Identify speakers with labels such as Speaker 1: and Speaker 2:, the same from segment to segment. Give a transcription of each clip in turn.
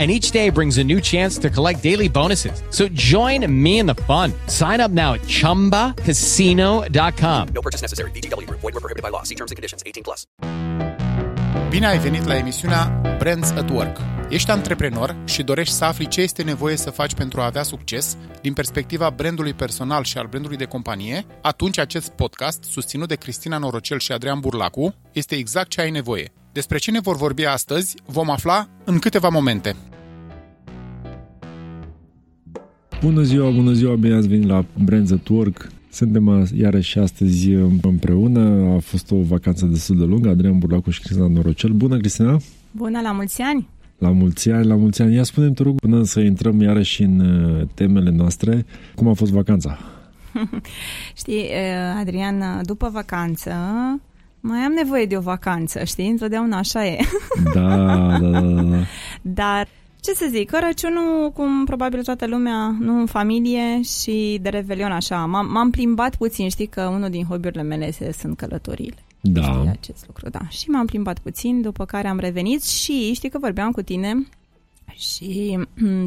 Speaker 1: and each day brings a new chance to collect daily bonuses. So join me in the fun. Sign up now at ChumbaCasino.com.
Speaker 2: No purchase necessary. VGW. Void were prohibited by law. See terms and conditions. 18 plus.
Speaker 3: Bine ai venit la emisiunea Brands at Work. Ești antreprenor și dorești să afli ce este nevoie să faci pentru a avea succes din perspectiva brandului personal și al brandului de companie? Atunci acest podcast, susținut de Cristina Norocel și Adrian Burlacu, este exact ce ai nevoie. Despre ce ne vor vorbi astăzi vom afla în câteva momente.
Speaker 4: Bună ziua, bună ziua, bine ați venit la Brands at Work. Suntem iarăși astăzi împreună. A fost o vacanță destul de lungă. Adrian Burlacu și Cristina Norocel. Bună, Cristina!
Speaker 5: Bună, la mulți ani!
Speaker 4: La mulți ani, la mulți ani. Ia spune te rog, până să intrăm iarăși în uh, temele noastre, cum a fost vacanța?
Speaker 5: Știi, uh, Adrian, după vacanță mai am nevoie de o vacanță, știi? Întotdeauna așa e.
Speaker 4: Da, da, da, da.
Speaker 5: Dar ce să zic, Crăciunul, cum probabil toată lumea, nu în familie și de revelion așa. M-am, m-am plimbat puțin, știi că unul din hobby-urile mele sunt călătoriile.
Speaker 4: Da.
Speaker 5: Știi acest lucru, da. Și m-am plimbat puțin, după care am revenit și știi că vorbeam cu tine și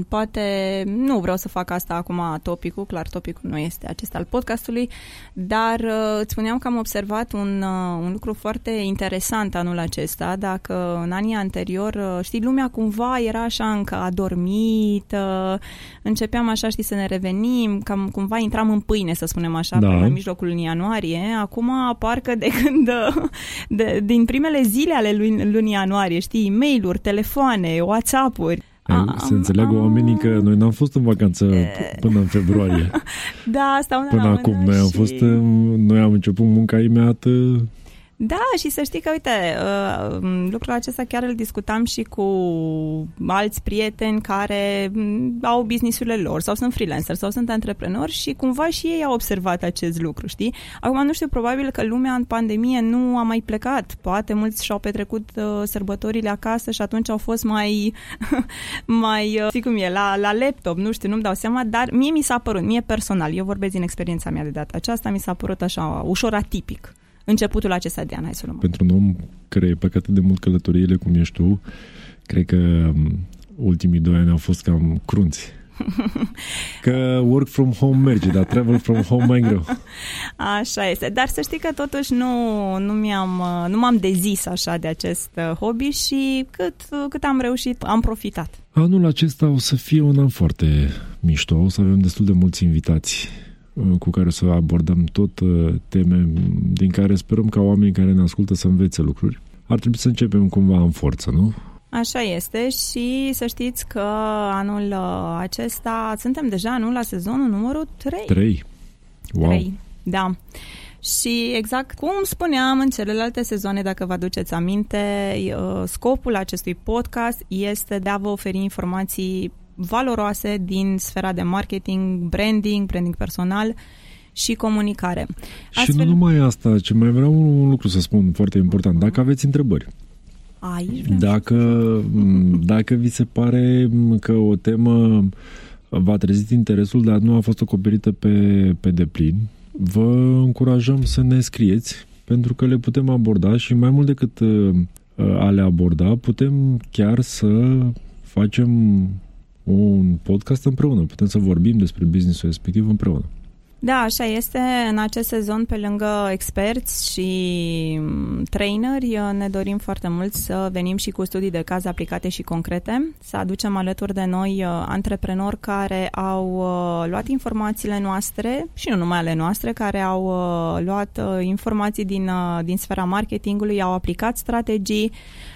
Speaker 5: poate nu vreau să fac asta acum topicul, clar topicul nu este acesta al podcastului, dar uh, îți spuneam că am observat un, uh, un lucru foarte interesant anul acesta, dacă în anii anterior, uh, știi, lumea cumva era așa încă adormită, începeam așa, știi, să ne revenim, cam cumva intram în pâine, să spunem așa, da. la mijlocul lunii ianuarie, acum parcă de când, de, din primele zile ale lunii, lunii ianuarie, știi, e-mail-uri, telefoane, WhatsApp-uri,
Speaker 4: am, să înțeleagă am, oamenii că noi n-am fost în vacanță până în februarie.
Speaker 5: Da, asta
Speaker 4: Până acum. Noi am fost, noi am început munca imediat
Speaker 5: da, și să știi că, uite, uh, lucrul acesta chiar îl discutam și cu alți prieteni care mm, au businessurile lor sau sunt freelancer sau sunt antreprenori și cumva și ei au observat acest lucru, știi? Acum nu știu, probabil că lumea în pandemie nu a mai plecat. Poate mulți și-au petrecut uh, sărbătorile acasă și atunci au fost mai, mai uh, știi cum e, la, la laptop, nu știu, nu-mi dau seama, dar mie mi s-a părut, mie personal, eu vorbesc din experiența mea de data aceasta, mi s-a părut așa ușor atipic începutul acesta de an, hai să luăm.
Speaker 4: Pentru un om care e păcat de mult călătoriile cum ești tu, cred că um, ultimii doi ani au fost cam crunți. Că work from home merge, dar travel from home mai greu.
Speaker 5: Așa este. Dar să știi că totuși nu, nu, mi-am, nu m-am dezis așa de acest uh, hobby și cât, cât am reușit, am profitat.
Speaker 4: Anul acesta o să fie un an foarte mișto, o să avem destul de mulți invitați Uh, cu care să abordăm tot uh, teme din care sperăm ca oamenii care ne ascultă să învețe lucruri. Ar trebui să începem cumva în forță, nu?
Speaker 5: Așa este și să știți că anul uh, acesta suntem deja nu la sezonul numărul 3.
Speaker 4: 3. Wow. 3.
Speaker 5: Da. Și exact cum spuneam în celelalte sezoane, dacă vă aduceți aminte, scopul acestui podcast este de a vă oferi informații valoroase din sfera de marketing, branding, branding personal și comunicare.
Speaker 4: Astfel... Și nu numai asta, ce mai vreau un lucru să spun foarte important. Dacă aveți întrebări,
Speaker 5: Aici
Speaker 4: dacă, dacă vi se pare că o temă v-a trezit interesul, dar nu a fost acoperită pe, pe deplin, vă încurajăm să ne scrieți pentru că le putem aborda și mai mult decât uh, a le aborda, putem chiar să facem un podcast împreună, putem să vorbim despre businessul respectiv împreună.
Speaker 5: Da, așa este. În acest sezon, pe lângă experți și mm, traineri, ne dorim foarte mult să venim și cu studii de caz aplicate și concrete, să aducem alături de noi uh, antreprenori care au uh, luat informațiile noastre și nu numai ale noastre, care au uh, luat informații din, din sfera marketingului, au aplicat strategii, Uh,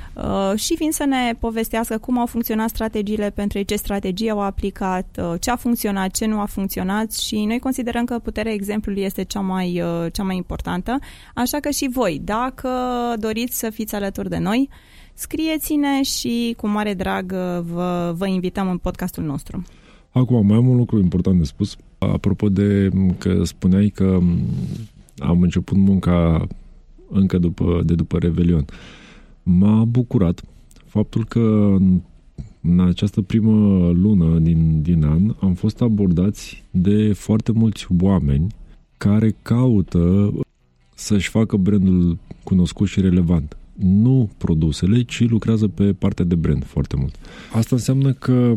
Speaker 5: și vin să ne povestească cum au funcționat strategiile pentru ei, ce strategii au aplicat, uh, ce a funcționat, ce nu a funcționat și noi considerăm că puterea exemplului este cea mai, uh, cea mai importantă. Așa că și voi, dacă doriți să fiți alături de noi, scrieți-ne și cu mare drag vă, vă invităm în podcastul nostru.
Speaker 4: Acum, mai am un lucru important de spus. Apropo de că spuneai că am început munca încă după, de după Revelion. Uh, m-a bucurat faptul că în, în această primă lună din, din an am fost abordați de foarte mulți oameni care caută să-și facă brandul cunoscut și relevant. Nu produsele, ci lucrează pe partea de brand foarte mult. Asta înseamnă că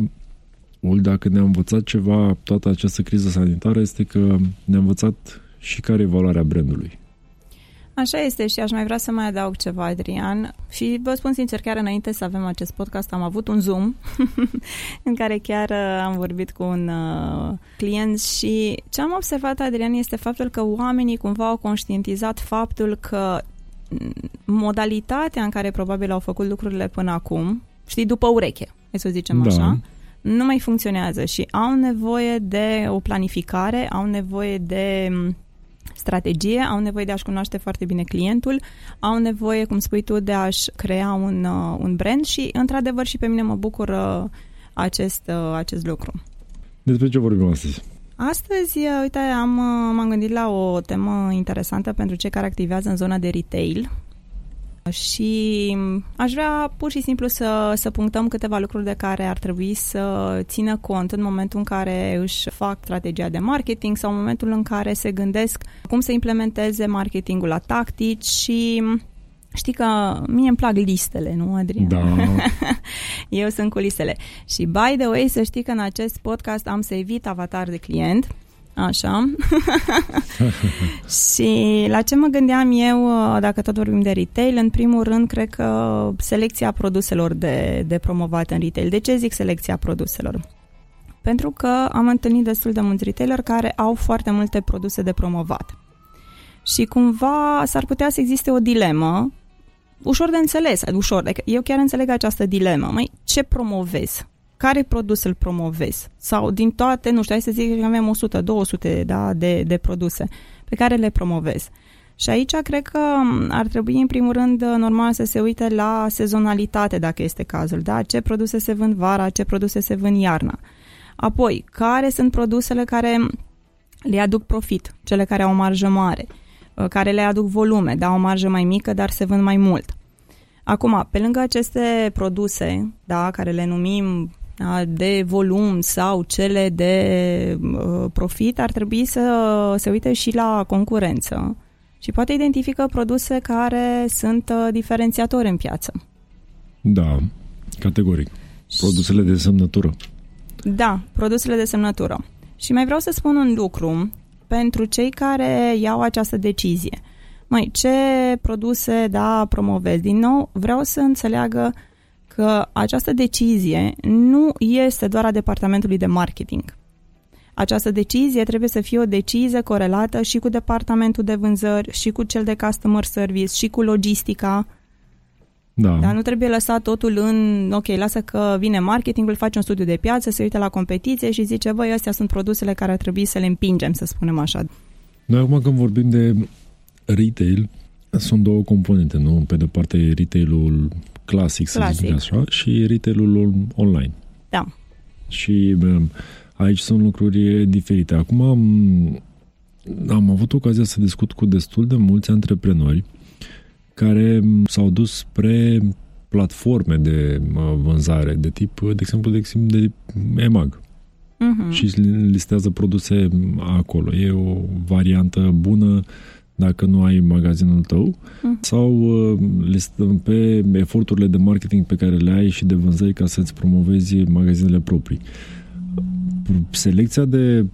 Speaker 4: ori dacă ne-a învățat ceva toată această criză sanitară este că ne-a învățat și care e valoarea brandului.
Speaker 5: Așa este și aș mai vrea să mai adaug ceva, Adrian. Și vă spun sincer, chiar înainte să avem acest podcast, am avut un Zoom în care chiar uh, am vorbit cu un uh, client și ce am observat, Adrian, este faptul că oamenii cumva au conștientizat faptul că modalitatea în care probabil au făcut lucrurile până acum, știi, după ureche, să zicem da. așa, nu mai funcționează și au nevoie de o planificare, au nevoie de strategie, au nevoie de a-și cunoaște foarte bine clientul, au nevoie, cum spui tu, de a-și crea un, uh, un brand și, într-adevăr, și pe mine mă bucură acest, uh, acest lucru.
Speaker 4: Despre ce vorbim astăzi?
Speaker 5: Astăzi, uh, uite, am, m-am gândit la o temă interesantă pentru cei care activează în zona de retail, și aș vrea pur și simplu să, să punctăm câteva lucruri de care ar trebui să țină cont în momentul în care își fac strategia de marketing sau în momentul în care se gândesc cum să implementeze marketingul la tactici și Știi că mie îmi plac listele, nu, Adrian?
Speaker 4: Da.
Speaker 5: Eu sunt cu listele. Și, by the way, să știi că în acest podcast am să evit avatar de client, Așa. și la ce mă gândeam eu, dacă tot vorbim de retail, în primul rând, cred că selecția produselor de, de promovat în retail. De ce zic selecția produselor? Pentru că am întâlnit destul de mulți retailer care au foarte multe produse de promovat. Și cumva s-ar putea să existe o dilemă ușor de înțeles, ușor, adică eu chiar înțeleg această dilemă. Mai ce promovez? Care produs îl promovezi? Sau din toate, nu știu, hai să zic că avem 100-200 da, de, de produse pe care le promovezi. Și aici cred că ar trebui în primul rând normal să se uite la sezonalitate dacă este cazul, da? Ce produse se vând vara, ce produse se vând iarna. Apoi, care sunt produsele care le aduc profit, cele care au o marjă mare, care le aduc volume, da, o marjă mai mică, dar se vând mai mult. Acum, pe lângă aceste produse, da, care le numim de volum sau cele de uh, profit, ar trebui să se uite și la concurență și poate identifică produse care sunt uh, diferențiatori în piață.
Speaker 4: Da, categoric. Produsele de semnătură.
Speaker 5: Da, produsele de semnătură. Și mai vreau să spun un lucru pentru cei care iau această decizie. Mai ce produse da promovezi? Din nou, vreau să înțeleagă uh, că această decizie nu este doar a departamentului de marketing. Această decizie trebuie să fie o decizie corelată și cu departamentul de vânzări, și cu cel de customer service, și cu logistica. Da. Dar nu trebuie lăsat totul în, ok, lasă că vine marketingul, face un studiu de piață, se uită la competiție și zice, băi, astea sunt produsele care ar trebui să le împingem, să spunem așa.
Speaker 4: Noi acum când vorbim de retail, sunt două componente, nu? Pe de parte retailul clasic, să clasic. zic așa, și retailul online.
Speaker 5: Da.
Speaker 4: Și um, aici sunt lucruri diferite. Acum am, am avut ocazia să discut cu destul de mulți antreprenori care um, s-au dus spre platforme de uh, vânzare de tip, de exemplu, de, exemplu, de EMAG. Uh-huh. Și listează produse acolo. E o variantă bună dacă nu ai magazinul tău, mm. sau uh, listăm pe eforturile de marketing pe care le ai și de vânzări ca să-ți promovezi magazinele proprii. Selecția de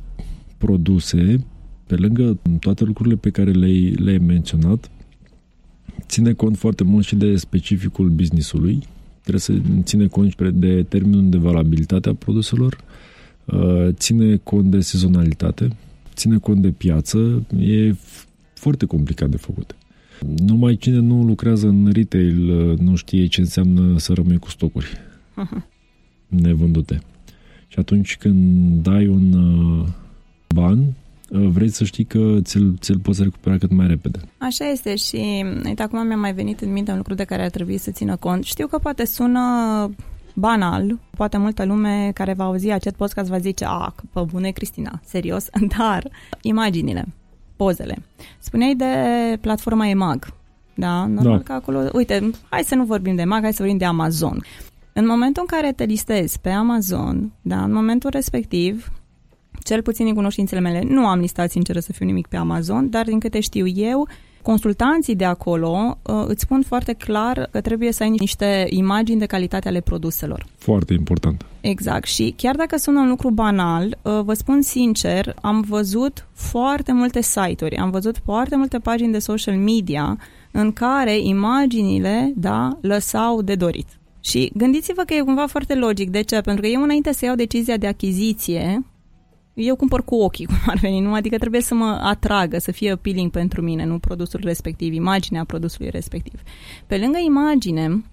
Speaker 4: produse, pe lângă toate lucrurile pe care le-ai, le-ai menționat, ține cont foarte mult și de specificul businessului. Trebuie să ține cont de termenul de valabilitate a produselor, uh, ține cont de sezonalitate, ține cont de piață, e foarte complicat de făcut. Numai cine nu lucrează în retail uh, nu știe ce înseamnă să rămâi cu stocuri uh-huh. nevândute. Și atunci când dai un uh, ban, uh, vrei să știi că ți-l, ți-l poți recupera cât mai repede.
Speaker 5: Așa este și uite, acum mi-a mai venit în minte un lucru de care ar trebui să țină cont. Știu că poate sună banal, poate multă lume care va auzi acest podcast va zice, a, pe bune Cristina, serios, dar imaginile pozele. Spuneai de platforma EMAG. Da? Normal da. că acolo... Uite, hai să nu vorbim de EMAG, hai să vorbim de Amazon. În momentul în care te listezi pe Amazon, da, în momentul respectiv, cel puțin din cunoștințele mele, nu am listat sincer să fiu nimic pe Amazon, dar din câte știu eu, consultanții de acolo uh, îți spun foarte clar că trebuie să ai niște imagini de calitate ale produselor.
Speaker 4: Foarte important.
Speaker 5: Exact. Și chiar dacă sună un lucru banal, uh, vă spun sincer, am văzut foarte multe site-uri, am văzut foarte multe pagini de social media în care imaginile, da, lăsau de dorit. Și gândiți-vă că e cumva foarte logic. De ce? Pentru că eu înainte să iau decizia de achiziție, eu cumpăr cu ochii, cum ar veni, nu? Adică trebuie să mă atragă, să fie appealing pentru mine, nu produsul respectiv, imaginea produsului respectiv. Pe lângă imagine,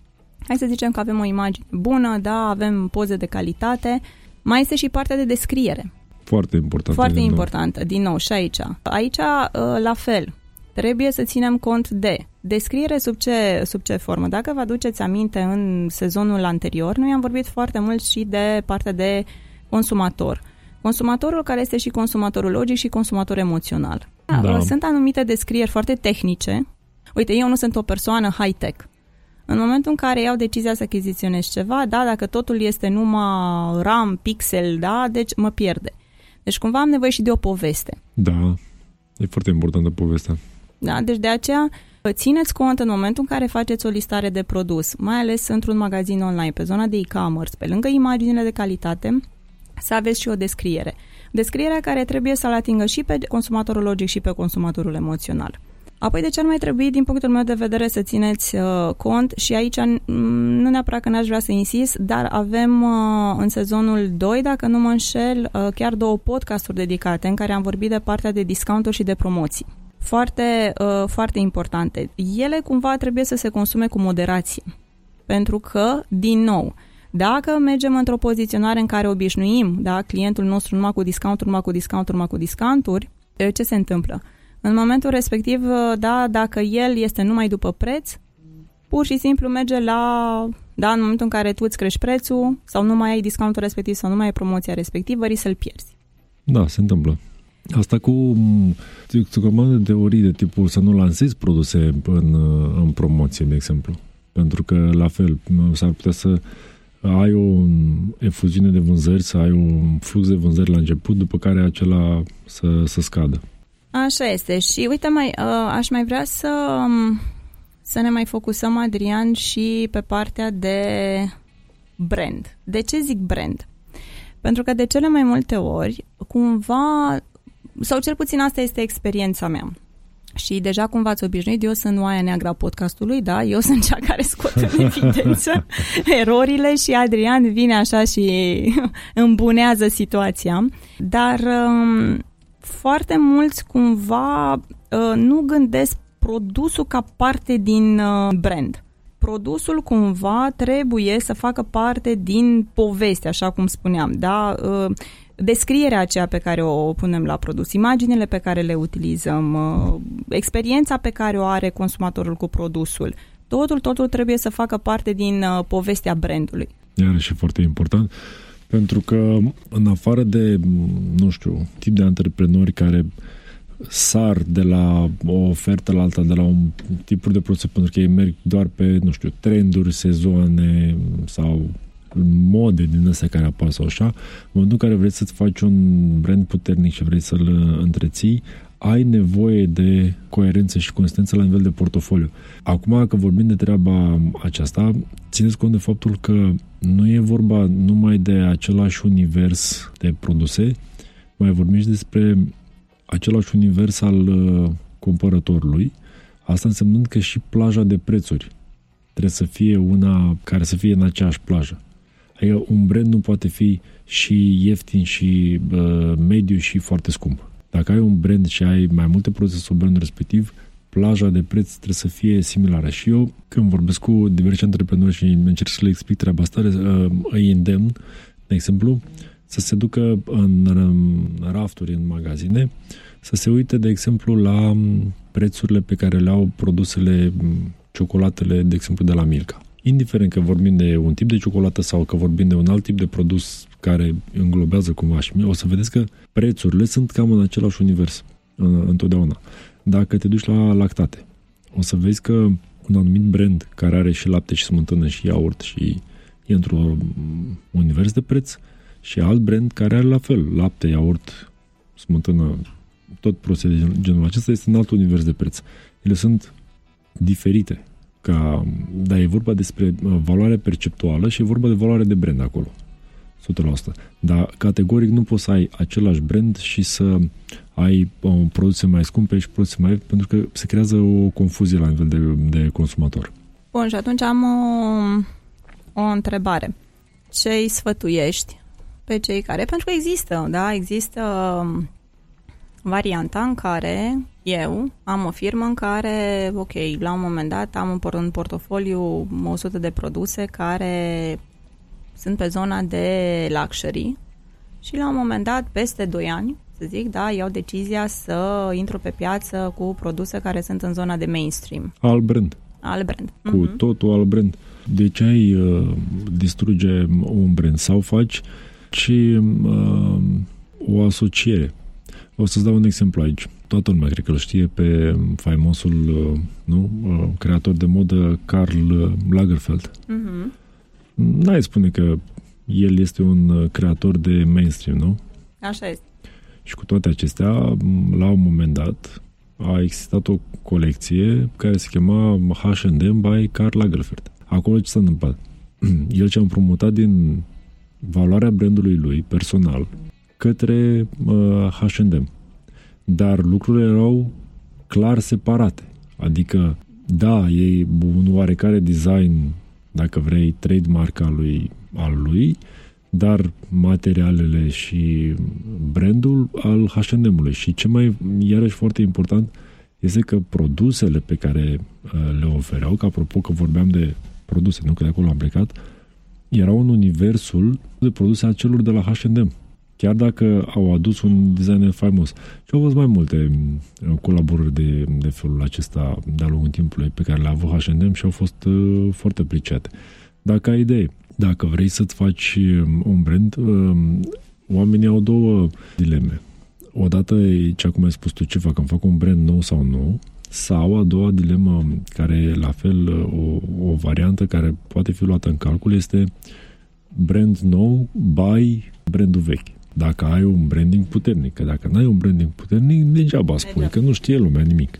Speaker 5: hai să zicem că avem o imagine bună, da, avem poze de calitate, mai este și partea de descriere.
Speaker 4: Foarte importantă.
Speaker 5: Foarte din importantă, nou. din nou, și aici. Aici, uh, la fel, trebuie să ținem cont de descriere sub ce, sub ce formă. Dacă vă aduceți aminte în sezonul anterior, noi am vorbit foarte mult și de partea de consumator Consumatorul care este și consumatorul logic și consumator emoțional. Da. da. Sunt anumite descrieri foarte tehnice. Uite, eu nu sunt o persoană high-tech. În momentul în care iau decizia să achiziționez ceva, da, dacă totul este numai RAM, pixel, da, deci mă pierde. Deci cumva am nevoie și de o poveste.
Speaker 4: Da, e foarte importantă povestea.
Speaker 5: Da, deci de aceea țineți cont în momentul în care faceți o listare de produs, mai ales într-un magazin online, pe zona de e-commerce, pe lângă imaginile de calitate, să aveți și o descriere. Descrierea care trebuie să-l atingă și pe consumatorul logic și pe consumatorul emoțional. Apoi, de ce ar mai trebui, din punctul meu de vedere, să țineți uh, cont și aici nu neapărat că n-aș vrea să insist, dar avem uh, în sezonul 2, dacă nu mă înșel, uh, chiar două podcasturi dedicate în care am vorbit de partea de discounturi și de promoții. Foarte, uh, foarte importante. Ele cumva trebuie să se consume cu moderație. Pentru că, din nou, uh, dacă mergem într-o poziționare în care obișnuim da, clientul nostru numai cu discounturi, numai cu discounturi, numai cu discounturi, ce se întâmplă? În momentul respectiv, da, dacă el este numai după preț, pur și simplu merge la, da, în momentul în care tu îți crești prețul sau nu mai ai discountul respectiv sau nu mai ai promoția respectivă, risc să-l pierzi.
Speaker 4: Da, se întâmplă. Asta cu de teorii de tipul să nu lansezi produse în, în promoție, de exemplu. Pentru că, la fel, s-ar putea să ai o efuziune de vânzări, să ai un flux de vânzări la început, după care acela să, să scadă.
Speaker 5: Așa este. Și uite, mai, uh, aș mai vrea să, um, să ne mai focusăm, Adrian, și pe partea de brand. De ce zic brand? Pentru că de cele mai multe ori, cumva, sau cel puțin asta este experiența mea. Și deja cum v-ați obișnuit, eu sunt oaia neagră a podcastului, da? Eu sunt cea care scot în evidență erorile și Adrian vine așa și îmbunează situația. Dar um, foarte mulți cumva uh, nu gândesc produsul ca parte din uh, brand. Produsul cumva trebuie să facă parte din poveste, așa cum spuneam, da? Uh, descrierea aceea pe care o punem la produs, imaginile pe care le utilizăm, uh, experiența pe care o are consumatorul cu produsul, totul, totul trebuie să facă parte din uh, povestea brandului.
Speaker 4: Iar și foarte important, pentru că în afară de, nu știu, tip de antreprenori care sar de la o ofertă la alta, de la un tipuri de produse, pentru că ei merg doar pe, nu știu, trenduri, sezoane sau mode din astea care apar sau așa, în momentul în care vrei să-ți faci un brand puternic și vrei să-l întreții, ai nevoie de coerență și consistență la nivel de portofoliu. Acum că vorbim de treaba aceasta, țineți cont de faptul că nu e vorba numai de același univers de produse, mai vorbim și despre același univers al uh, cumpărătorului, asta însemnând că și plaja de prețuri trebuie să fie una care să fie în aceeași plajă. Adică un brand nu poate fi și ieftin și uh, mediu și foarte scump. Dacă ai un brand și ai mai multe produse sub brandul respectiv, plaja de preț trebuie să fie similară. Și eu, când vorbesc cu diversi antreprenori și încerc să le explic treaba asta, uh, îi îndemn, de exemplu, să se ducă în rafturi, în magazine, să se uite, de exemplu, la prețurile pe care le au produsele, ciocolatele, de exemplu, de la Milka. Indiferent că vorbim de un tip de ciocolată sau că vorbim de un alt tip de produs care înglobează cumva și o să vedeți că prețurile sunt cam în același univers întotdeauna. Dacă te duci la lactate, o să vezi că un anumit brand care are și lapte și smântână și iaurt și e într-un univers de preț și alt brand care are la fel lapte, iaurt, smântână, tot produse de genul acesta este în alt univers de preț. Ele sunt diferite. Ca, dar e vorba despre uh, valoare perceptuală și e vorba de valoare de brand acolo. 100%. Dar categoric nu poți să ai același brand și să ai uh, produse mai scumpe și produse mai pentru că se creează o confuzie la nivel de, de consumator.
Speaker 5: Bun, și atunci am o, o întrebare. Ce îi sfătuiești pe cei care... Pentru că există, da, există um, varianta în care eu am o firmă în care, ok, la un moment dat am în portofoliu 100 de produse care sunt pe zona de luxury și la un moment dat, peste 2 ani, să zic, da, iau decizia să intru pe piață cu produse care sunt în zona de mainstream.
Speaker 4: Al brand.
Speaker 5: Al brand.
Speaker 4: Cu uh-huh. totul al brand. De ce ai uh, distruge un brand? Sau faci ci uh, o asociere. O să-ți dau un exemplu aici. Toată lumea cred că îl știe pe faimosul uh, nu, uh, creator de modă Karl Lagerfeld. Uh-huh. N-ai spune că el este un uh, creator de mainstream, nu?
Speaker 5: Așa este.
Speaker 4: Și cu toate acestea, la un moment dat, a existat o colecție care se chema H&M by Karl Lagerfeld. Acolo ce s-a întâmplat? El ce-a împrumutat din valoarea brandului lui personal către uh, H&M. Dar lucrurile erau clar separate. Adică, da, e un oarecare design dacă vrei, trademark al lui, al lui, dar materialele și brandul al H&M-ului. Și ce mai, iarăși foarte important, este că produsele pe care uh, le ofereau, că apropo că vorbeam de produse, nu că de acolo am plecat, erau în universul de produse a celor de la H&M chiar dacă au adus un designer faimos. Și au fost mai multe uh, colaborări de, de felul acesta de-a lungul timpului pe care le-a avut H&M și au fost uh, foarte apreciate. Dacă ai idee, dacă vrei să-ți faci um, un brand, uh, oamenii au două dileme. Odată e cea cum ai spus tu, ce fac, îmi fac un brand nou sau nu, sau a doua dilemă, care e la fel uh, o, o variantă care poate fi luată în calcul, este brand nou, by brandul vechi dacă ai un branding puternic. Că dacă nu ai un branding puternic, degeaba spui, că nu știe lumea nimic.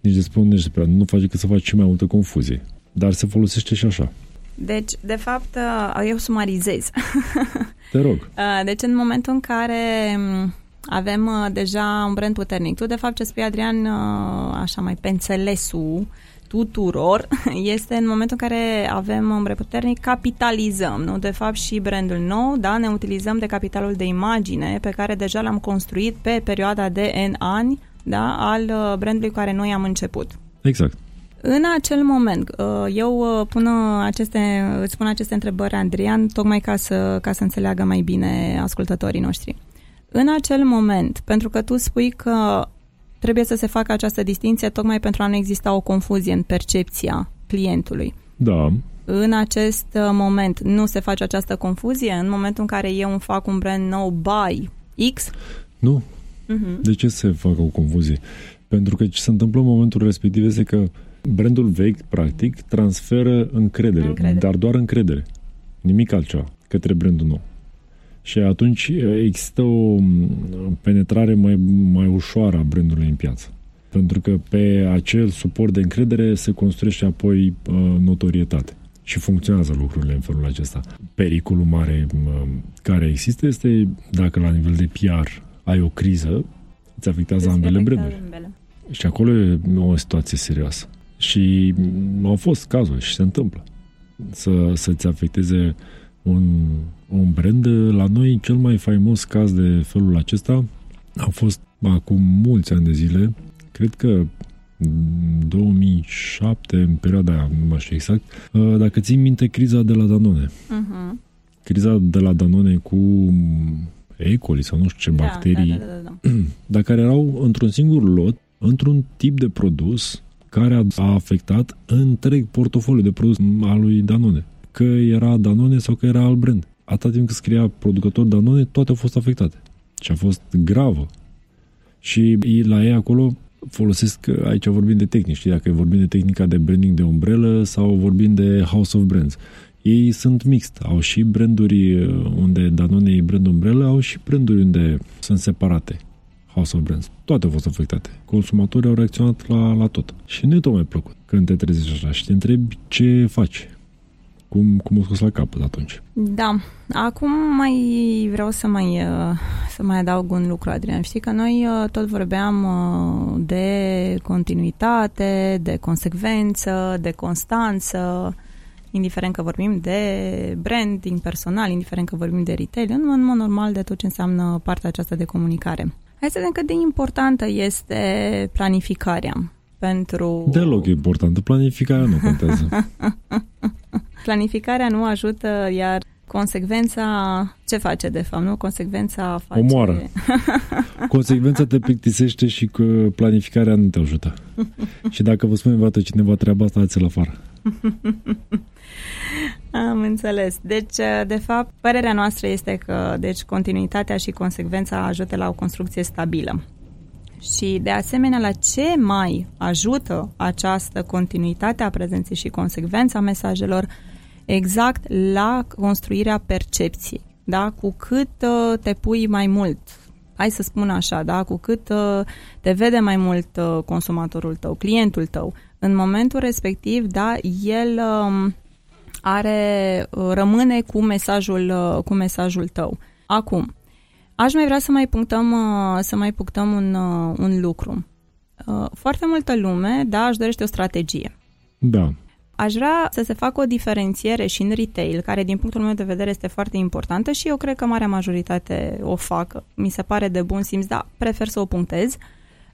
Speaker 4: Nici despre unde nici despre nu face că să faci și mai multă confuzie. Dar se folosește și așa.
Speaker 5: Deci, de fapt, uh, eu sumarizez.
Speaker 4: Te rog.
Speaker 5: Uh, deci, în momentul în care um, avem uh, deja un brand puternic, tu, de fapt, ce spui, Adrian, așa mai pe înțelesul tuturor este în momentul în care avem un brand puternic, capitalizăm, nu? De fapt și brandul nou, da, ne utilizăm de capitalul de imagine pe care deja l-am construit pe perioada de N ani, da, al uh, brandului cu care noi am început.
Speaker 4: Exact.
Speaker 5: În acel moment, uh, eu uh, pun aceste, îți pun aceste întrebări, Andrian, tocmai ca să, ca să înțeleagă mai bine ascultătorii noștri. În acel moment, pentru că tu spui că trebuie să se facă această distinție tocmai pentru a nu exista o confuzie în percepția clientului.
Speaker 4: Da.
Speaker 5: În acest uh, moment nu se face această confuzie? În momentul în care eu îmi fac un brand nou by X?
Speaker 4: Nu. Uh-huh. De ce se facă o confuzie? Pentru că ce se întâmplă în momentul respectiv este că brandul vechi, practic, transferă încredere, încredere. dar doar încredere. Nimic altceva către brandul nou. Și atunci există o penetrare mai, mai ușoară a brandului în piață. Pentru că pe acel suport de încredere se construiește apoi uh, notorietate. Și funcționează lucrurile în felul acesta. Pericolul mare uh, care există este dacă la nivel de PR ai o criză, îți afectează ambele branduri. Și acolo e o situație serioasă. Și au fost cazuri și se întâmplă să, să-ți afecteze un, un brand. La noi, cel mai faimos caz de felul acesta a fost acum mulți ani de zile, cred că 2007, în perioada, nu mai știu exact, uh, dacă ții minte criza de la Danone. Uh-huh. Criza de la Danone cu E. coli sau nu știu ce da, bacterii, da, da, da, da. dar care erau într-un singur lot, într-un tip de produs care a afectat întreg portofoliu de produs al lui Danone. Că era Danone sau că era alt brand. Atât timp cât scria producător Danone, toate au fost afectate. Și a fost gravă. Și la ei acolo folosesc, aici vorbim de tehnici, știi, dacă vorbim de tehnica de branding de umbrelă sau vorbim de House of Brands. Ei sunt mixt, au și branduri uh, unde Danone e brand umbrelă, au și branduri unde sunt separate. House of Brands. Toate au fost afectate. Consumatorii au reacționat la, la tot. Și nu e tocmai plăcut când te trezești așa și te întrebi ce faci. Cum, cum o scos la capăt atunci?
Speaker 5: Da. Acum mai vreau să mai, uh, să mai adaug un lucru, Adrian. Știi că noi uh, tot vorbeam uh, de continuitate, de consecvență, de constanță, indiferent că vorbim de branding personal, indiferent că vorbim de retail, în mod normal de tot ce înseamnă partea aceasta de comunicare. Hai să vedem cât de importantă este planificarea pentru...
Speaker 4: Deloc importantă. Planificarea nu contează.
Speaker 5: planificarea nu ajută, iar consecvența ce face de fapt, nu? Consecvența face...
Speaker 4: Omoară. Consecvența te plictisește și că planificarea nu te ajută. și dacă vă spune vreodată cineva treaba asta, dați-l afară.
Speaker 5: Am înțeles. Deci, de fapt, părerea noastră este că deci, continuitatea și consecvența ajută la o construcție stabilă. Și, de asemenea, la ce mai ajută această continuitate a prezenței și consecvența mesajelor exact la construirea percepției. Da? Cu cât uh, te pui mai mult, hai să spun așa, da? cu cât uh, te vede mai mult uh, consumatorul tău, clientul tău, în momentul respectiv, da, el uh, are, uh, rămâne cu mesajul, uh, cu mesajul tău. Acum, aș mai vrea să mai punctăm, uh, să mai punctăm un, un lucru. Foarte multă lume, da, își dorește o strategie.
Speaker 4: Da.
Speaker 5: Aș vrea să se facă o diferențiere și în retail, care din punctul meu de vedere este foarte importantă și eu cred că marea majoritate o fac. Mi se pare de bun simț, dar prefer să o punctez,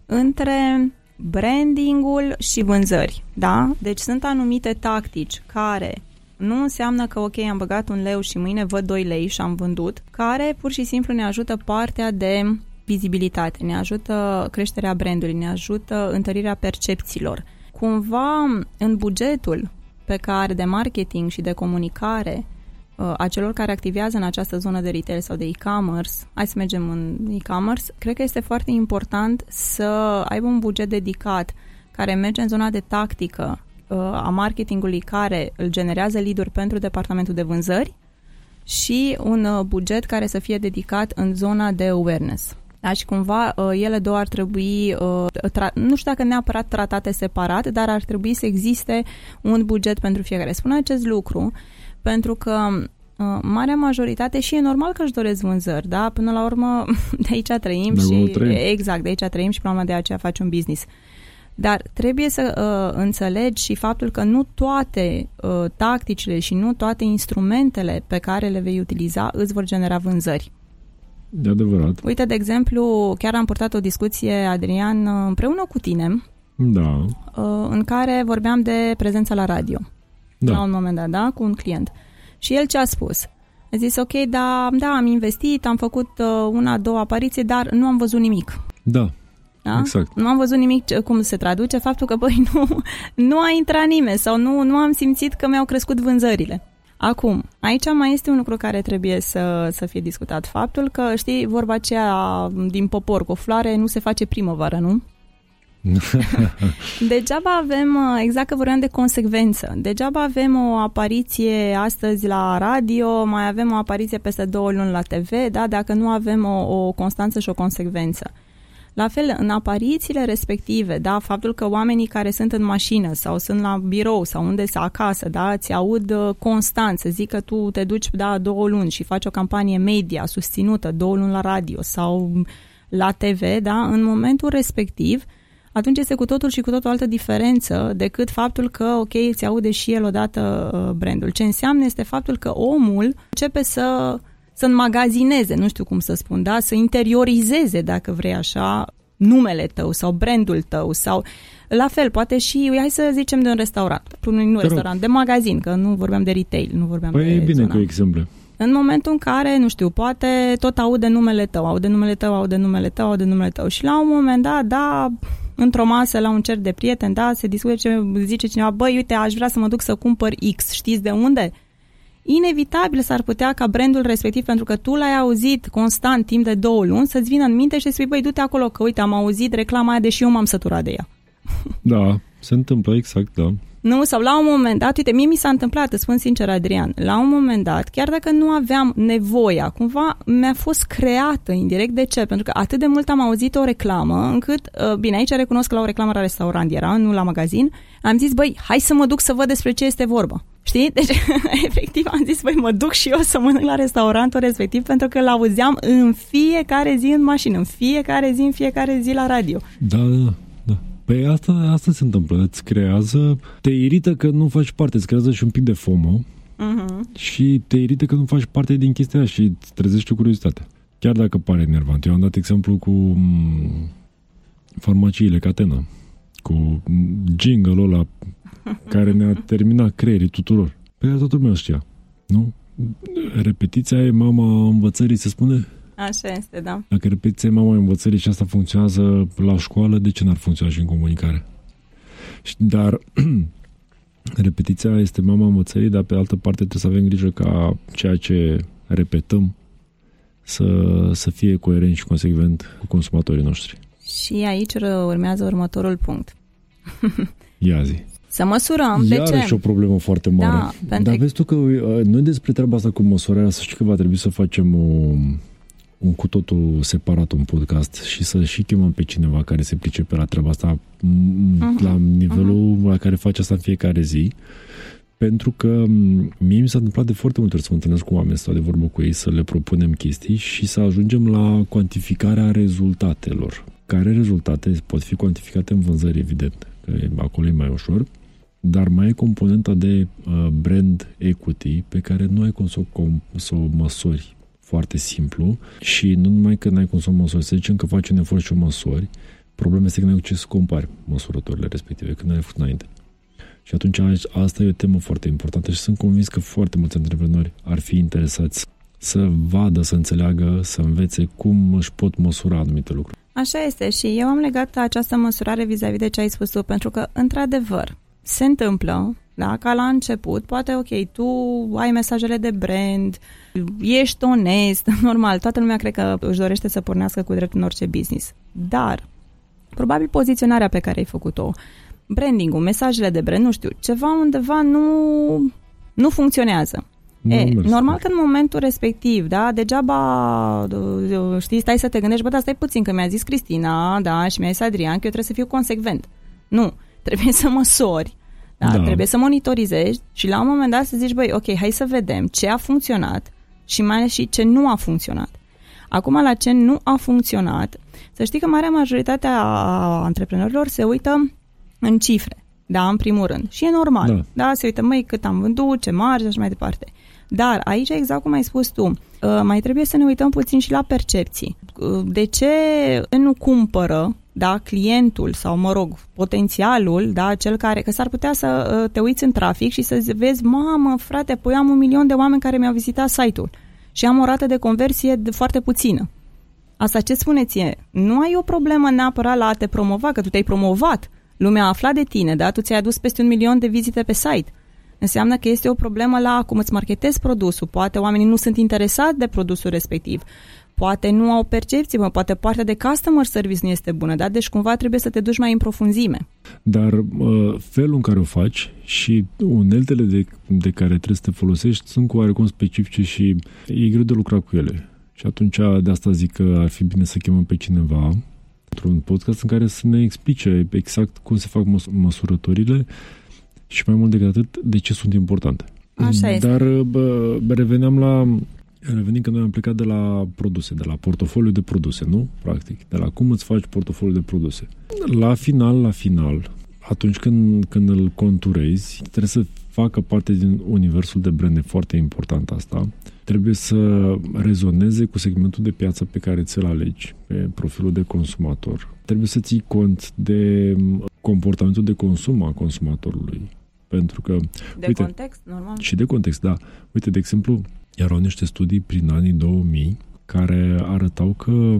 Speaker 5: între brandingul și vânzări. Da? Deci sunt anumite tactici care nu înseamnă că, ok, am băgat un leu și mâine văd 2 lei și am vândut, care pur și simplu ne ajută partea de vizibilitate, ne ajută creșterea brandului, ne ajută întărirea percepțiilor. Cumva, în bugetul pe care de marketing și de comunicare uh, a celor care activează în această zonă de retail sau de e-commerce, hai să mergem în e-commerce, cred că este foarte important să aibă un buget dedicat care merge în zona de tactică, Uh, a marketingului care îl generează lead pentru departamentul de vânzări și un uh, buget care să fie dedicat în zona de awareness. Da, și cumva uh, ele două ar trebui, tra- nu știu dacă neapărat tratate separat, dar ar trebui să existe un buget pentru fiecare. Spun acest lucru pentru că marea majoritate și e normal că își doresc vânzări, da? Până la urmă de aici trăim
Speaker 4: de
Speaker 5: și
Speaker 4: trăim.
Speaker 5: exact, de aici trăim și până la urmă de aceea faci un business. Dar trebuie să uh, înțelegi și faptul că nu toate uh, tacticile și nu toate instrumentele pe care le vei utiliza îți vor genera vânzări.
Speaker 4: De adevărat.
Speaker 5: Uite, de exemplu, chiar am purtat o discuție, Adrian, uh, împreună cu tine,
Speaker 4: da.
Speaker 5: uh, în care vorbeam de prezența la radio.
Speaker 4: Da.
Speaker 5: La un moment dat, da, cu un client. Și el ce a spus? A zis, ok, da, da, am investit, am făcut uh, una, două apariții, dar nu am văzut nimic.
Speaker 4: Da.
Speaker 5: Da?
Speaker 4: Exact.
Speaker 5: Nu am văzut nimic cum se traduce faptul că, băi, nu, nu a intrat nimeni sau nu, nu am simțit că mi-au crescut vânzările. Acum, aici mai este un lucru care trebuie să, să fie discutat. Faptul că, știi, vorba aceea din popor cu o floare nu se face primăvară, nu? Degeaba avem, uh, exact că vorbeam de consecvență, degeaba avem o apariție astăzi la radio, mai avem o apariție peste două luni la TV, da, dacă nu avem o, o constanță și o consecvență. La fel, în aparițiile respective, da, faptul că oamenii care sunt în mașină sau sunt la birou sau unde să acasă, da, ți aud uh, constant să zic că tu te duci, da, două luni și faci o campanie media susținută, două luni la radio sau la TV, da, în momentul respectiv, atunci este cu totul și cu totul altă diferență decât faptul că, ok, ți aude și el odată uh, brandul. Ce înseamnă este faptul că omul începe să să înmagazineze, nu știu cum să spun, da? să interiorizeze, dacă vrei așa, numele tău sau brandul tău sau la fel, poate și, hai să zicem de un restaurant, nu Te restaurant, rog. de magazin, că nu vorbeam de retail, nu vorbeam
Speaker 4: păi
Speaker 5: de
Speaker 4: e bine
Speaker 5: zona.
Speaker 4: cu exemple.
Speaker 5: În momentul în care, nu știu, poate tot aude numele tău, aude numele tău, aude numele tău, aude numele tău și la un moment dat, da, într-o masă, la un cer de prieteni, da, se discută, zice cineva, băi, uite, aș vrea să mă duc să cumpăr X, știți de unde? Inevitabil s-ar putea ca brandul respectiv, pentru că tu l-ai auzit constant timp de două luni, să-ți vină în minte și să spui, băi, du-te acolo, că uite, am auzit reclama aia, deși eu m-am săturat de ea.
Speaker 4: Da, se întâmplă exact, da.
Speaker 5: Nu, sau la un moment dat, uite, mie mi s-a întâmplat, îți spun sincer, Adrian, la un moment dat, chiar dacă nu aveam nevoia, cumva mi-a fost creată indirect. De ce? Pentru că atât de mult am auzit o reclamă, încât, uh, bine, aici recunosc că la o reclamă la restaurant era, nu la magazin, am zis, băi, hai să mă duc să văd despre ce este vorba. Știi? Deci, efectiv, am zis, băi, mă duc și eu să mănânc la restaurantul respectiv pentru că l-auzeam în fiecare zi în mașină, în fiecare zi, în fiecare zi la radio.
Speaker 4: Da, da, da. Păi asta, asta se întâmplă, îți creează, te irită că nu faci parte, îți creează și un pic de FOMO uh-huh. și te irită că nu faci parte din chestia și îți trezește curiozitatea. Chiar dacă pare enervant. Eu am dat exemplu cu mm, farmaciile Catena, cu jingle-ul ăla care ne-a terminat creierii tuturor. Pe care toată lumea știa, nu? Repetiția e mama învățării, se spune?
Speaker 5: Așa este, da.
Speaker 4: Dacă repetiția e mama învățării și asta funcționează la școală, de ce n-ar funcționa și în comunicare? Dar repetiția este mama învățării, dar pe altă parte trebuie să avem grijă ca ceea ce repetăm să, să fie coerent și consecvent cu consumatorii noștri.
Speaker 5: Și aici urmează următorul punct.
Speaker 4: Ia zi.
Speaker 5: Să măsurăm. De
Speaker 4: Iarăși
Speaker 5: ce?
Speaker 4: o problemă foarte mare.
Speaker 5: Da, pentru...
Speaker 4: Dar vezi tu că uh, noi despre treaba asta cu măsurarea, să știi că va trebui să facem o, un cu totul separat un podcast și să și chemăm pe cineva care se pricepe la treaba asta uh-huh. la nivelul uh-huh. la care face asta în fiecare zi. Pentru că mie mi s-a întâmplat de foarte multe ori să mă întâlnesc cu oameni, să stau de vorbă cu ei, să le propunem chestii și să ajungem la cuantificarea rezultatelor. Care rezultate pot fi cuantificate în vânzări, evident, că acolo e mai ușor, dar mai e componenta de uh, brand equity pe care nu ai cum să o, să o măsori foarte simplu și nu numai că n-ai cum să o măsori, să zicem că faci un efort și o măsori, problema este că nu ai cu ce să compari măsurătorile respective, că nu ai făcut înainte. Și atunci asta e o temă foarte importantă și sunt convins că foarte mulți antreprenori ar fi interesați să vadă, să înțeleagă, să învețe cum își pot măsura anumite lucruri.
Speaker 5: Așa este și eu am legat această măsurare vis-a-vis de ce ai spus tu, pentru că, într-adevăr, se întâmplă, da, ca la început, poate, ok, tu ai mesajele de brand, ești onest, normal, toată lumea cred că își dorește să pornească cu drept în orice business. Dar, probabil poziționarea pe care ai făcut-o, branding-ul, mesajele de brand, nu știu, ceva undeva nu, nu funcționează. Nu e, normal că în momentul respectiv, da, degeaba, știi, stai să te gândești, bă, dar stai puțin, că mi-a zis Cristina, da, și mi-a zis Adrian, că eu trebuie să fiu consecvent. Nu, trebuie să măsori, da, da. trebuie să monitorizezi și la un moment dat să zici, băi, ok, hai să vedem ce a funcționat și mai ales și ce nu a funcționat. Acum, la ce nu a funcționat, să știi că marea majoritate a antreprenorilor se uită în cifre, da, în primul rând. Și e normal, da, da se uită, măi, cât am vândut, ce marge și așa mai departe. Dar aici, exact cum ai spus tu, uh, mai trebuie să ne uităm puțin și la percepții. Uh, de ce nu cumpără da, clientul sau, mă rog, potențialul, da, cel care, că s-ar putea să uh, te uiți în trafic și să vezi, mamă, frate, păi am un milion de oameni care mi-au vizitat site-ul și am o rată de conversie de foarte puțină. Asta ce spune ție? Nu ai o problemă neapărat la a te promova, că tu te-ai promovat. Lumea a aflat de tine, da? Tu ți-ai adus peste un milion de vizite pe site înseamnă că este o problemă la cum îți marketezi produsul. Poate oamenii nu sunt interesați de produsul respectiv. Poate nu au percepție, mă, poate partea de customer service nu este bună, da? Deci cumva trebuie să te duci mai în profunzime.
Speaker 4: Dar uh, felul în care o faci și uneltele de, de care trebuie să te folosești sunt cu oarecum specifice și e greu de lucrat cu ele. Și atunci de asta zic că ar fi bine să chemăm pe cineva într-un podcast în care să ne explice exact cum se fac măs- măsurătorile și mai mult decât atât, de ce sunt importante.
Speaker 5: Așa este.
Speaker 4: Dar bă, reveneam la Revenim că noi am plecat de la produse, de la portofoliu de produse, nu? Practic, de la cum îți faci portofoliu de produse. La final, la final, atunci când, când îl conturezi, trebuie să facă parte din universul de brand, e foarte important asta. Trebuie să rezoneze cu segmentul de piață pe care ți-l alegi, pe profilul de consumator. Trebuie să ții cont de comportamentul de consum a consumatorului. Pentru că,
Speaker 5: De
Speaker 4: uite,
Speaker 5: context, normal.
Speaker 4: și de context, da. Uite, de exemplu, erau niște studii prin anii 2000 care arătau că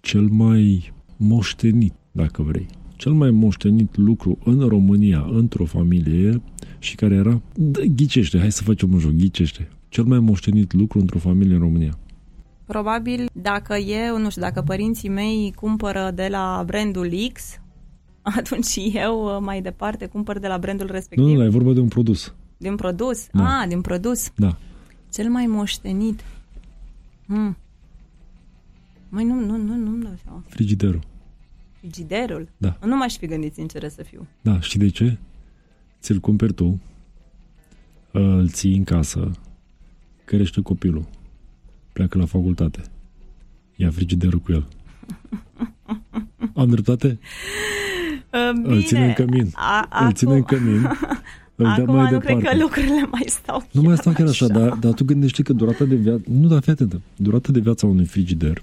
Speaker 4: cel mai moștenit, dacă vrei, cel mai moștenit lucru în România, într-o familie și care era, da, ghicește, hai să facem un joc, ghicește. Cel mai moștenit lucru într-o familie în România.
Speaker 5: Probabil dacă eu, nu știu, dacă părinții mei cumpără de la brandul X, atunci eu uh, mai departe cumpăr de la brandul respectiv.
Speaker 4: Nu, nu, e vorba de un produs.
Speaker 5: Din produs?
Speaker 4: Da.
Speaker 5: Ah, din produs.
Speaker 4: Da.
Speaker 5: Cel mai moștenit. Hmm. Mai nu, nu, nu, nu-mi dau seama.
Speaker 4: Frigiderul.
Speaker 5: Frigiderul?
Speaker 4: Da.
Speaker 5: Nu m-aș fi gândit sincer să fiu.
Speaker 4: Da, știi de ce? Ți-l cumperi tu, îl ții în casă, crește copilul, pleacă la facultate, ia frigiderul cu el. Am dreptate?
Speaker 5: Uh,
Speaker 4: Îl ține în cămin.
Speaker 5: A,
Speaker 4: Îl ține în
Speaker 5: acum,
Speaker 4: cămin, îl dea
Speaker 5: acum
Speaker 4: mai
Speaker 5: nu cred
Speaker 4: departe.
Speaker 5: că lucrurile mai stau
Speaker 4: Nu mai
Speaker 5: chiar
Speaker 4: stau chiar așa, dar, dar tu gândește că durata de viață... Nu, dar fii atentă. Durata de viață a unui frigider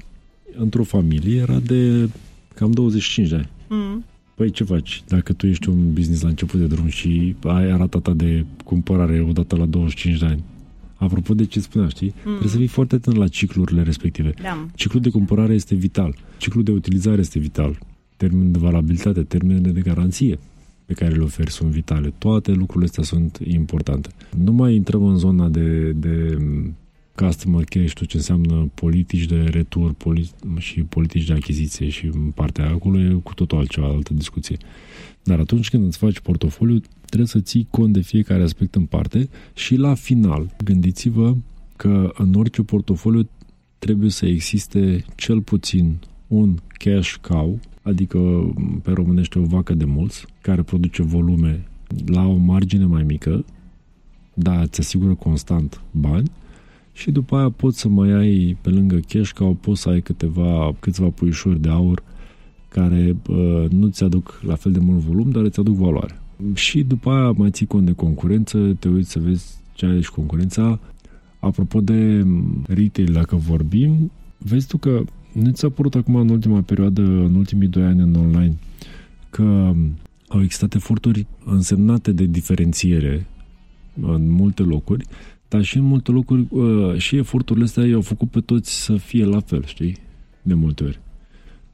Speaker 4: într-o familie era de cam 25 de ani.
Speaker 5: Mm.
Speaker 4: Păi ce faci dacă tu ești un business la început de drum și ai arata ta de cumpărare odată la 25 de ani? Apropo de ce spunea, știi? Mm. Trebuie să fii foarte atent la ciclurile respective.
Speaker 5: Da.
Speaker 4: Ciclul de cumpărare este vital. Ciclul de utilizare este vital. Termenul de valabilitate, termenele de garanție pe care le oferi sunt vitale. Toate lucrurile astea sunt importante. Nu mai intrăm în zona de, de customer care și tot ce înseamnă politici de retur poli- și politici de achiziție și în partea aia acolo e cu totul altceva, altă discuție. Dar atunci când îți faci portofoliu, trebuie să ții cont de fiecare aspect în parte și la final, gândiți-vă că în orice portofoliu trebuie să existe cel puțin un cash cow, adică pe românește o vacă de mulți, care produce volume la o margine mai mică, dar îți asigură constant bani și după aia poți să mai ai pe lângă cash cow, poți să ai câteva, câțiva puișori de aur care uh, nu ți aduc la fel de mult volum, dar îți aduc valoare. Și după aia mai ții cont de concurență, te uiți să vezi ce are și concurența. Apropo de retail, dacă vorbim, vezi tu că nu ți-a părut acum în ultima perioadă, în ultimii doi ani în online, că au existat eforturi însemnate de diferențiere în multe locuri, dar și în multe locuri uh, și eforturile astea i-au făcut pe toți să fie la fel, știi? De multe ori.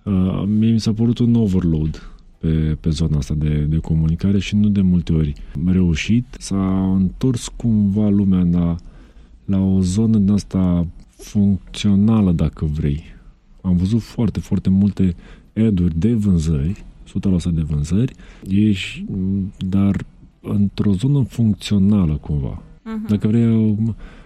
Speaker 4: Uh, mie mi s-a părut un overload pe, pe zona asta de, de comunicare și nu de multe ori reușit. S-a întors cumva lumea la, la o zonă din asta funcțională, dacă vrei. Am văzut foarte, foarte multe ad-uri de vânzări, 100% de vânzări, ești, dar într-o zonă funcțională cumva. Uh-huh. Dacă vrei,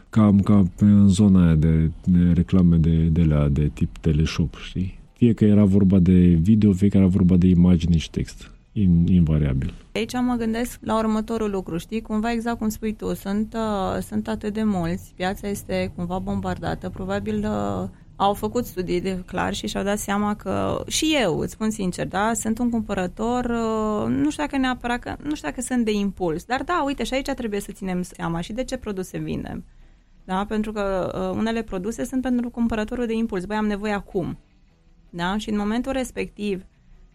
Speaker 4: cam ca pe în zona aia de, de reclame de, de la de tip teleshop, știi? Fie că era vorba de video, fie că era vorba de imagine și text. In, invariabil.
Speaker 5: Aici mă gândesc la următorul lucru, știi? Cumva exact cum spui tu, sunt, uh, sunt atât de mulți, piața este cumva bombardată, probabil uh, au făcut studii de clar și și-au dat seama că și eu, îți spun sincer, da, sunt un cumpărător, uh, nu știu dacă neapărat că, nu știu dacă sunt de impuls, dar da, uite, și aici trebuie să ținem seama și de ce produse vindem. Da, pentru că uh, unele produse sunt pentru cumpărătorul de impuls, băi, am nevoie acum. Da? Și în momentul respectiv,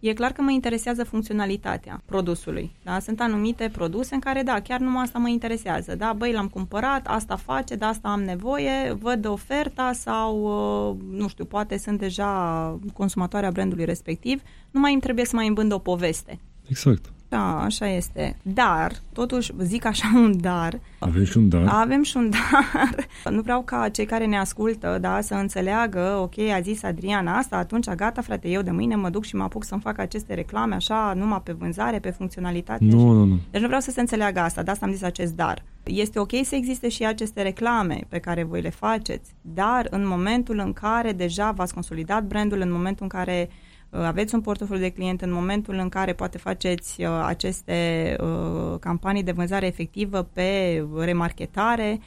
Speaker 5: e clar că mă interesează funcționalitatea produsului. Da? Sunt anumite produse în care, da, chiar numai asta mă interesează. Da, băi, l-am cumpărat, asta face, de asta am nevoie, văd oferta sau, uh, nu știu, poate sunt deja consumatoarea brandului respectiv, nu mai îmi trebuie să mai îmbând o poveste.
Speaker 4: Exact.
Speaker 5: Da, așa este. Dar, totuși, zic așa un dar.
Speaker 4: Avem și un dar.
Speaker 5: Avem și un dar. Nu vreau ca cei care ne ascultă, da, să înțeleagă, ok, a zis Adriana asta, atunci gata, frate, eu de mâine mă duc și mă apuc să-mi fac aceste reclame așa, numai pe vânzare, pe funcționalitate.
Speaker 4: Nu, nu, nu.
Speaker 5: Deci nu vreau să se înțeleagă asta, de asta am zis acest dar. Este ok să existe și aceste reclame pe care voi le faceți, dar în momentul în care deja v-ați consolidat brandul, în momentul în care uh, aveți un portofoliu de client, în momentul în care poate faceți uh, aceste uh, campanii de vânzare efectivă pe remarketare,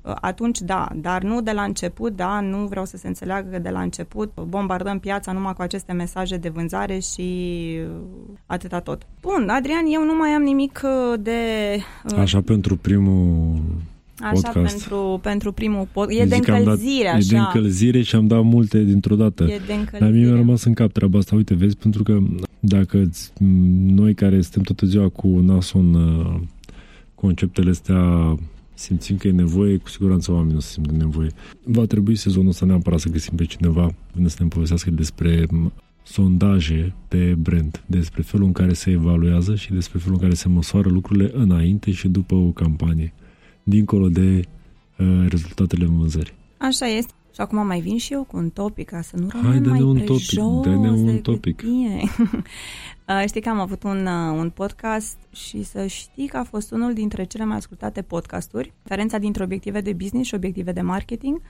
Speaker 5: uh, atunci da, dar nu de la început, da, nu vreau să se înțeleagă că de la început bombardăm piața numai cu aceste mesaje de vânzare și uh, atâta tot. Bun, Adrian, eu nu mai am nimic uh, de... uh,
Speaker 4: Așa pentru primul
Speaker 5: Așa
Speaker 4: podcast.
Speaker 5: pentru, pentru primul pod. E
Speaker 4: Eu
Speaker 5: de
Speaker 4: zic că am dat-
Speaker 5: încălzire,
Speaker 4: E de
Speaker 5: așa.
Speaker 4: încălzire și am dat multe dintr-o dată.
Speaker 5: E de
Speaker 4: Dar mie mi-a
Speaker 5: încălzire.
Speaker 4: rămas în cap treaba asta, uite, vezi, pentru că dacă îți- noi care suntem toată ziua cu nasul în uh, conceptele astea simțim că e nevoie, cu siguranță oamenii o să simtă nevoie. Va trebui sezonul ăsta neapărat să găsim pe cineva până să ne povestească despre m, sondaje pe brand, despre felul în care se evaluează și despre felul în care se măsoară lucrurile înainte și după o campanie, dincolo de uh, rezultatele în vânzări.
Speaker 5: Așa este. Și acum mai vin și eu cu un topic, ca să nu
Speaker 4: Hai,
Speaker 5: rămân
Speaker 4: dă-ne
Speaker 5: mai
Speaker 4: un
Speaker 5: prejos
Speaker 4: topic, dă-ne un
Speaker 5: decât
Speaker 4: topic.
Speaker 5: tine. Uh, Știi că am avut un, uh, un podcast și să știi că a fost unul dintre cele mai ascultate podcasturi, diferența dintre obiective de business și obiective de marketing.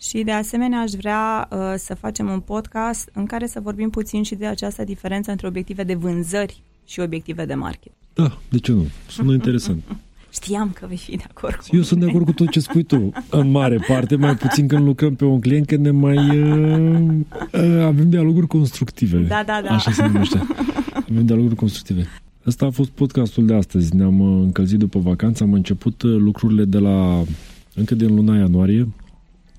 Speaker 5: Și de asemenea aș vrea uh, să facem un podcast în care să vorbim puțin și de această diferență între obiective de vânzări și obiective de marketing.
Speaker 4: Da, de ce nu? Sună interesant.
Speaker 5: Știam că vei fi de acord cu
Speaker 4: Eu sunt de acord cu tot ce spui tu, în mare parte, mai puțin când lucrăm pe un client, când ne mai uh, uh, avem dialoguri constructive.
Speaker 5: Da, da, da.
Speaker 4: Așa se numește. Avem dialoguri constructive. Asta a fost podcastul de astăzi. Ne-am uh, încălzit după vacanță, am început uh, lucrurile de la încă din luna ianuarie.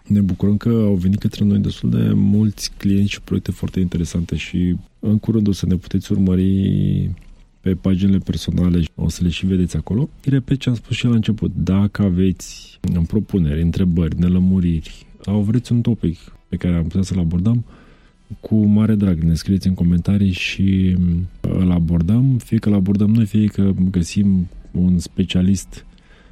Speaker 4: Ne bucurăm că au venit către noi destul de mulți clienți și proiecte foarte interesante și în curând o să ne puteți urmări pe paginile personale, o să le și vedeți acolo. Repet ce am spus și la început, dacă aveți în propuneri, întrebări, nelămuriri, sau vreți un topic pe care am putea să-l abordăm, cu mare drag ne scrieți în comentarii și mm, îl abordăm, fie că îl abordăm noi, fie că găsim un specialist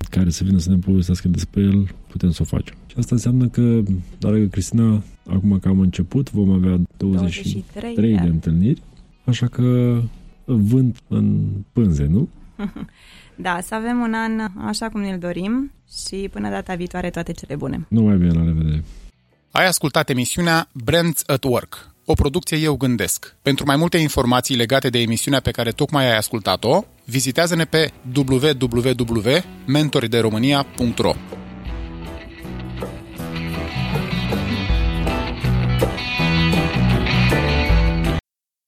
Speaker 4: care să vină să ne povestească despre el, putem să o facem. Și asta înseamnă că, dragă Cristina, acum că am început, vom avea 23
Speaker 5: 23
Speaker 4: de
Speaker 5: de
Speaker 4: întâlniri, așa că vânt în pânze, nu?
Speaker 5: Da, să avem un an așa cum ne-l dorim și până data viitoare toate cele bune.
Speaker 4: Numai bine, la revedere!
Speaker 3: Ai ascultat emisiunea Brands at Work, o producție Eu Gândesc. Pentru mai multe informații legate de emisiunea pe care tocmai ai ascultat-o, vizitează-ne pe www.mentorideromania.ro